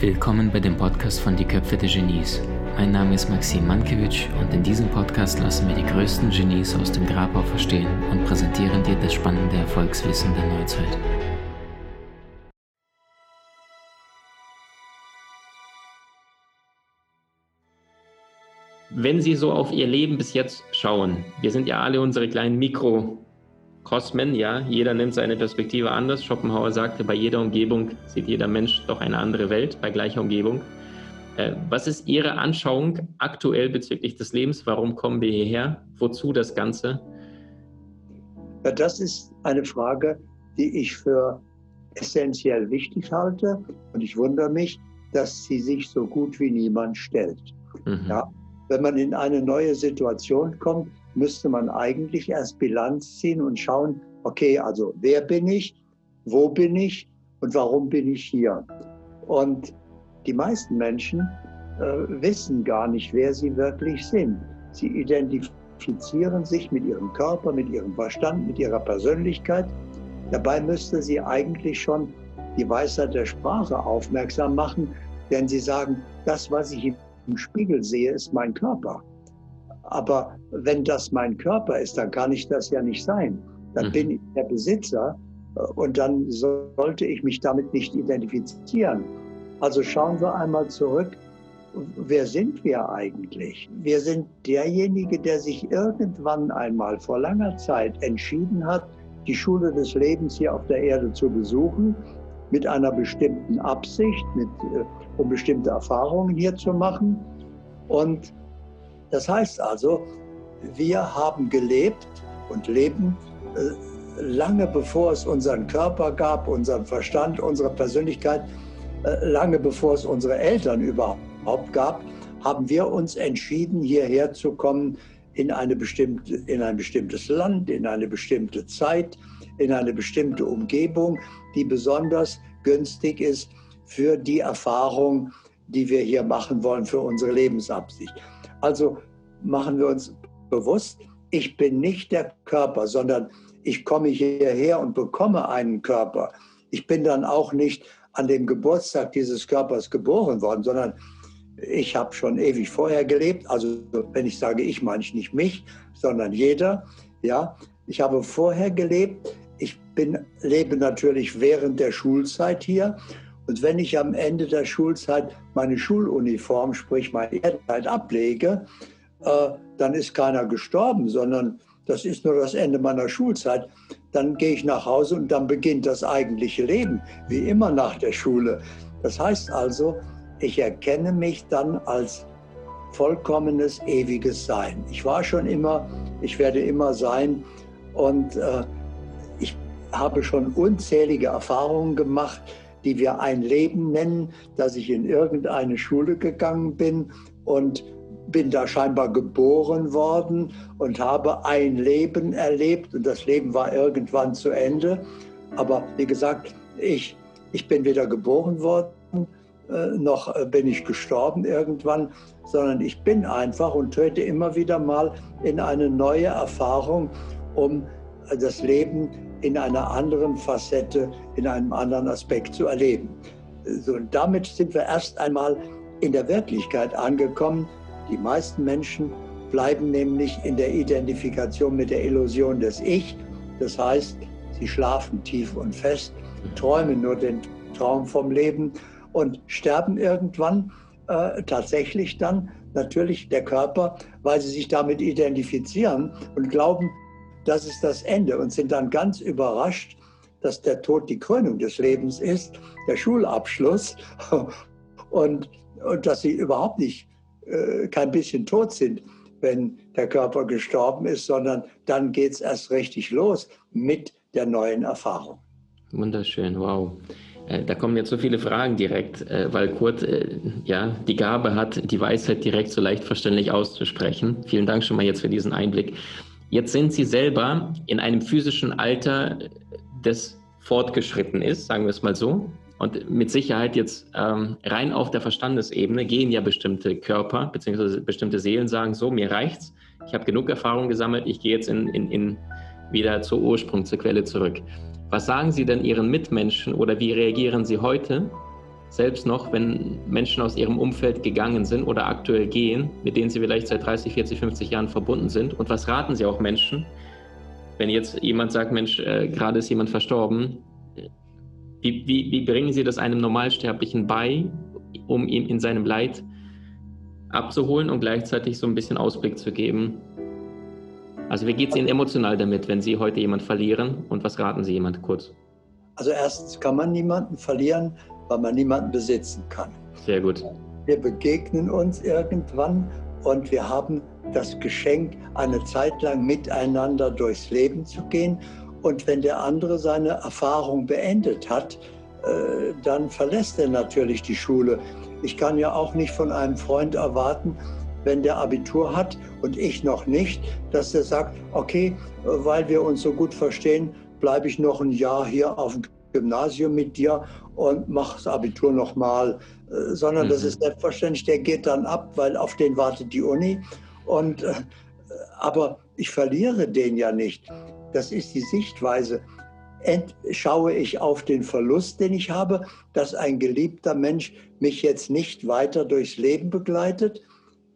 Willkommen bei dem Podcast von Die Köpfe der Genies. Mein Name ist Maxim Mankewitsch und in diesem Podcast lassen wir die größten Genies aus dem Grabau verstehen und präsentieren dir das spannende Erfolgswissen der Neuzeit. Wenn Sie so auf Ihr Leben bis jetzt schauen, wir sind ja alle unsere kleinen Mikrokosmen, ja, jeder nimmt seine Perspektive anders. Schopenhauer sagte, bei jeder Umgebung sieht jeder Mensch doch eine andere Welt, bei gleicher Umgebung. Äh, was ist Ihre Anschauung aktuell bezüglich des Lebens? Warum kommen wir hierher? Wozu das Ganze? Ja, das ist eine Frage, die ich für essentiell wichtig halte. Und ich wundere mich, dass sie sich so gut wie niemand stellt. Mhm. Ja, wenn man in eine neue Situation kommt, müsste man eigentlich erst Bilanz ziehen und schauen, okay, also wer bin ich, wo bin ich und warum bin ich hier? Und die meisten Menschen äh, wissen gar nicht, wer sie wirklich sind. Sie identifizieren sich mit ihrem Körper, mit ihrem Verstand, mit ihrer Persönlichkeit. Dabei müsste sie eigentlich schon die Weisheit der Sprache aufmerksam machen, denn sie sagen, das, was ich im Spiegel sehe, ist mein Körper. Aber wenn das mein Körper ist, dann kann ich das ja nicht sein. Dann mhm. bin ich der Besitzer äh, und dann sollte ich mich damit nicht identifizieren. Also schauen wir einmal zurück. Wer sind wir eigentlich? Wir sind derjenige, der sich irgendwann einmal vor langer Zeit entschieden hat, die Schule des Lebens hier auf der Erde zu besuchen, mit einer bestimmten Absicht, mit äh, um bestimmte Erfahrungen hier zu machen. Und das heißt also, wir haben gelebt und leben äh, lange bevor es unseren Körper gab, unseren Verstand, unsere Persönlichkeit, äh, lange bevor es unsere Eltern überhaupt gab, haben wir uns entschieden, hierher zu kommen in, eine bestimmte, in ein bestimmtes Land, in eine bestimmte Zeit, in eine bestimmte Umgebung, die besonders günstig ist für die Erfahrung, die wir hier machen wollen, für unsere Lebensabsicht. Also machen wir uns bewusst, ich bin nicht der Körper, sondern ich komme hierher und bekomme einen Körper. Ich bin dann auch nicht an dem Geburtstag dieses Körpers geboren worden, sondern ich habe schon ewig vorher gelebt. Also wenn ich sage ich, meine ich nicht mich, sondern jeder. Ja, ich habe vorher gelebt. Ich bin, lebe natürlich während der Schulzeit hier und wenn ich am Ende der Schulzeit meine Schuluniform, sprich meine Erdheit ablege, äh, dann ist keiner gestorben, sondern das ist nur das Ende meiner Schulzeit. Dann gehe ich nach Hause und dann beginnt das eigentliche Leben, wie immer nach der Schule. Das heißt also, ich erkenne mich dann als vollkommenes, ewiges Sein. Ich war schon immer, ich werde immer sein und äh, ich habe schon unzählige Erfahrungen gemacht, die wir ein Leben nennen, dass ich in irgendeine Schule gegangen bin und bin da scheinbar geboren worden und habe ein Leben erlebt und das Leben war irgendwann zu Ende. Aber wie gesagt, ich, ich bin weder geboren worden, äh, noch äh, bin ich gestorben irgendwann, sondern ich bin einfach und trete immer wieder mal in eine neue Erfahrung, um das Leben in einer anderen Facette, in einem anderen Aspekt zu erleben. So, und damit sind wir erst einmal in der Wirklichkeit angekommen. Die meisten Menschen bleiben nämlich in der Identifikation mit der Illusion des Ich. Das heißt, sie schlafen tief und fest, träumen nur den Traum vom Leben und sterben irgendwann äh, tatsächlich dann natürlich der Körper, weil sie sich damit identifizieren und glauben, das ist das Ende und sind dann ganz überrascht, dass der Tod die Krönung des Lebens ist, der Schulabschluss und, und dass sie überhaupt nicht äh, kein bisschen tot sind, wenn der Körper gestorben ist, sondern dann geht es erst richtig los mit der neuen Erfahrung. Wunderschön, wow. Äh, da kommen jetzt so viele Fragen direkt, äh, weil Kurt ja die Gabe hat, die Weisheit direkt so leicht verständlich auszusprechen. Vielen Dank schon mal jetzt für diesen Einblick. Jetzt sind Sie selber in einem physischen Alter, das fortgeschritten ist, sagen wir es mal so. Und mit Sicherheit jetzt ähm, rein auf der Verstandesebene gehen ja bestimmte Körper bzw. bestimmte Seelen sagen, so, mir reicht's. Ich habe genug Erfahrung gesammelt, ich gehe jetzt in, in, in wieder zur Ursprung, zur Quelle zurück. Was sagen Sie denn Ihren Mitmenschen oder wie reagieren Sie heute, selbst noch, wenn Menschen aus Ihrem Umfeld gegangen sind oder aktuell gehen, mit denen Sie vielleicht seit 30, 40, 50 Jahren verbunden sind? Und was raten Sie auch Menschen, wenn jetzt jemand sagt, Mensch, äh, gerade ist jemand verstorben, wie, wie, wie bringen Sie das einem Normalsterblichen bei, um ihn in seinem Leid abzuholen und gleichzeitig so ein bisschen Ausblick zu geben? Also wie geht es Ihnen emotional damit, wenn Sie heute jemanden verlieren und was raten Sie jemand kurz? Also erstens kann man niemanden verlieren, weil man niemanden besitzen kann. Sehr gut. Wir begegnen uns irgendwann und wir haben das Geschenk, eine Zeit lang miteinander durchs Leben zu gehen. Und wenn der andere seine Erfahrung beendet hat, äh, dann verlässt er natürlich die Schule. Ich kann ja auch nicht von einem Freund erwarten, wenn der Abitur hat und ich noch nicht, dass er sagt, okay, weil wir uns so gut verstehen, bleibe ich noch ein Jahr hier auf dem Gymnasium mit dir und mache das Abitur nochmal, äh, sondern mhm. das ist selbstverständlich, der geht dann ab, weil auf den wartet die Uni. Und, äh, aber ich verliere den ja nicht. Das ist die Sichtweise. Ent schaue ich auf den Verlust, den ich habe, dass ein geliebter Mensch mich jetzt nicht weiter durchs Leben begleitet.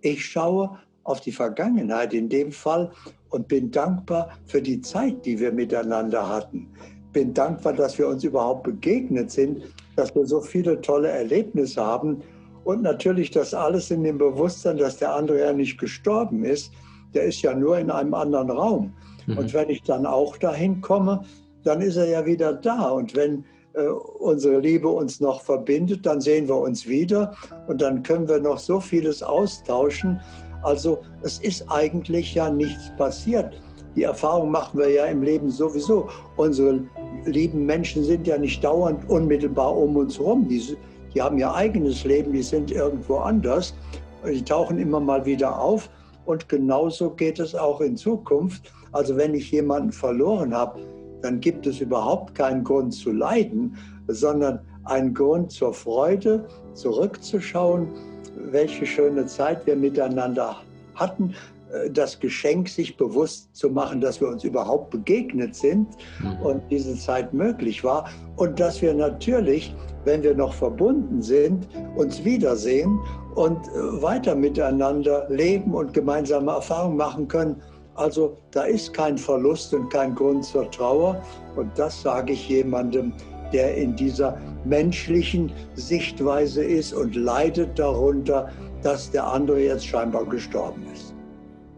Ich schaue auf die Vergangenheit in dem Fall und bin dankbar für die Zeit, die wir miteinander hatten. Bin dankbar, dass wir uns überhaupt begegnet sind, dass wir so viele tolle Erlebnisse haben und natürlich das alles in dem Bewusstsein, dass der andere ja nicht gestorben ist, der ist ja nur in einem anderen Raum. Mhm. Und wenn ich dann auch dahin komme, dann ist er ja wieder da. Und wenn äh, unsere Liebe uns noch verbindet, dann sehen wir uns wieder und dann können wir noch so vieles austauschen. Also es ist eigentlich ja nichts passiert. Die Erfahrung machen wir ja im Leben sowieso. Unsere lieben Menschen sind ja nicht dauernd unmittelbar um uns herum. Die, die haben ihr eigenes Leben, die sind irgendwo anders. Die tauchen immer mal wieder auf. Und genauso geht es auch in Zukunft. Also wenn ich jemanden verloren habe, dann gibt es überhaupt keinen Grund zu leiden, sondern einen Grund zur Freude, zurückzuschauen, welche schöne Zeit wir miteinander hatten, äh, das Geschenk, sich bewusst zu machen, dass wir uns überhaupt begegnet sind mhm. und diese Zeit möglich war und dass wir natürlich, wenn wir noch verbunden sind, uns wiedersehen und äh, weiter miteinander leben und gemeinsame Erfahrungen machen können. Also da ist kein Verlust und kein Grund zur Trauer. Und das sage ich jemandem, der in dieser menschlichen Sichtweise ist und leidet darunter, dass der andere jetzt scheinbar gestorben ist.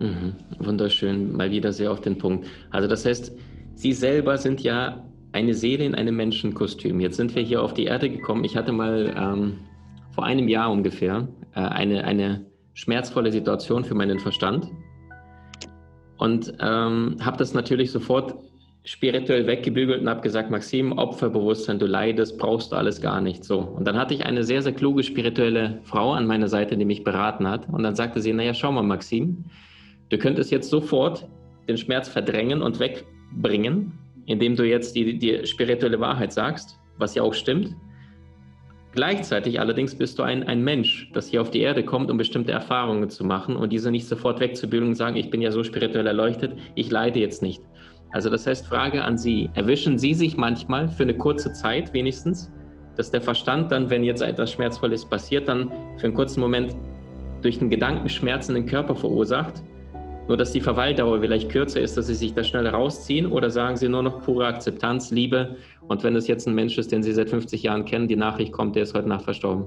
Mhm. Wunderschön, mal wieder sehr auf den Punkt. Also das heißt, Sie selber sind ja eine Seele in einem Menschenkostüm. Jetzt sind wir hier auf die Erde gekommen. Ich hatte mal ähm, vor einem Jahr ungefähr äh, eine, eine schmerzvolle Situation für meinen Verstand und ähm, habe das natürlich sofort spirituell weggebügelt und habe gesagt, Maxim, Opferbewusstsein, du leidest, brauchst du alles gar nicht so. Und dann hatte ich eine sehr, sehr kluge spirituelle Frau an meiner Seite, die mich beraten hat. Und dann sagte sie, naja, schau mal, Maxim, du könntest jetzt sofort den Schmerz verdrängen und wegbringen, indem du jetzt die, die spirituelle Wahrheit sagst, was ja auch stimmt. Gleichzeitig allerdings bist du ein, ein Mensch, das hier auf die Erde kommt, um bestimmte Erfahrungen zu machen und diese nicht sofort wegzubügeln und sagen, ich bin ja so spirituell erleuchtet, ich leide jetzt nicht. Also das heißt, Frage an Sie, erwischen Sie sich manchmal für eine kurze Zeit wenigstens, dass der Verstand dann, wenn jetzt etwas Schmerzvolles passiert, dann für einen kurzen Moment durch den Gedanken Schmerz in den Körper verursacht nur dass die Verweildauer vielleicht kürzer ist, dass Sie sich da schnell rausziehen oder sagen Sie nur noch pure Akzeptanz, Liebe und wenn es jetzt ein Mensch ist, den Sie seit 50 Jahren kennen, die Nachricht kommt, der ist heute Nacht verstorben?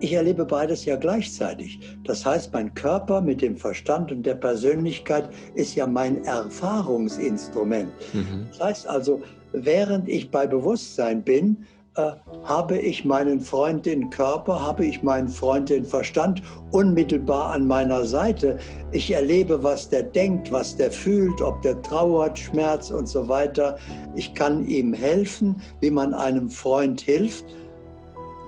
Ich erlebe beides ja gleichzeitig. Das heißt, mein Körper mit dem Verstand und der Persönlichkeit ist ja mein Erfahrungsinstrument. Mhm. Das heißt also, während ich bei Bewusstsein bin, äh, habe ich meinen Freund den Körper, habe ich meinen Freund den Verstand unmittelbar an meiner Seite. Ich erlebe, was der denkt, was der fühlt, ob der trauert, Schmerz und so weiter. Ich kann ihm helfen, wie man einem Freund hilft,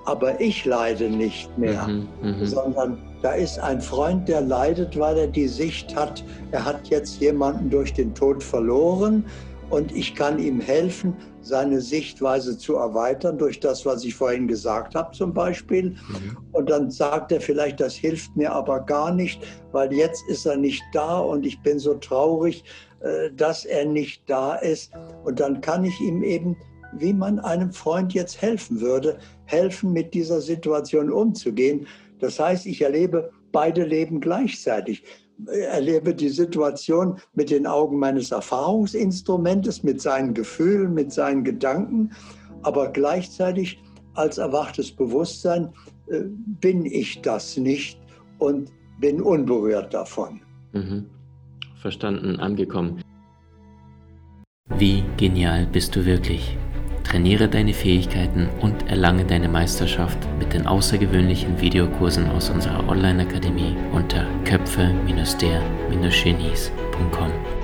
aber ich leide nicht mehr, mhm, mhm. sondern da ist ein Freund, der leidet, weil er die Sicht hat, er hat jetzt jemanden durch den Tod verloren und ich kann ihm helfen, seine Sichtweise zu erweitern durch das, was ich vorhin gesagt habe zum Beispiel. Mhm. Und dann sagt er vielleicht, das hilft mir aber gar nicht, weil jetzt ist er nicht da und ich bin so traurig, äh, dass er nicht da ist. Und dann kann ich ihm eben, wie man einem Freund jetzt helfen würde, helfen, mit dieser Situation umzugehen. Das heißt, ich erlebe beide Leben gleichzeitig erlebe die Situation mit den Augen meines Erfahrungsinstrumentes, mit seinen Gefühlen, mit seinen Gedanken, aber gleichzeitig als erwachtes Bewusstsein äh, bin ich das nicht und bin unberührt davon. Mhm. Verstanden, angekommen. Wie genial bist du wirklich? Trainiere deine Fähigkeiten und erlange deine Meisterschaft mit den außergewöhnlichen Videokursen aus unserer Online-Akademie unter köpfe-der-genies.com.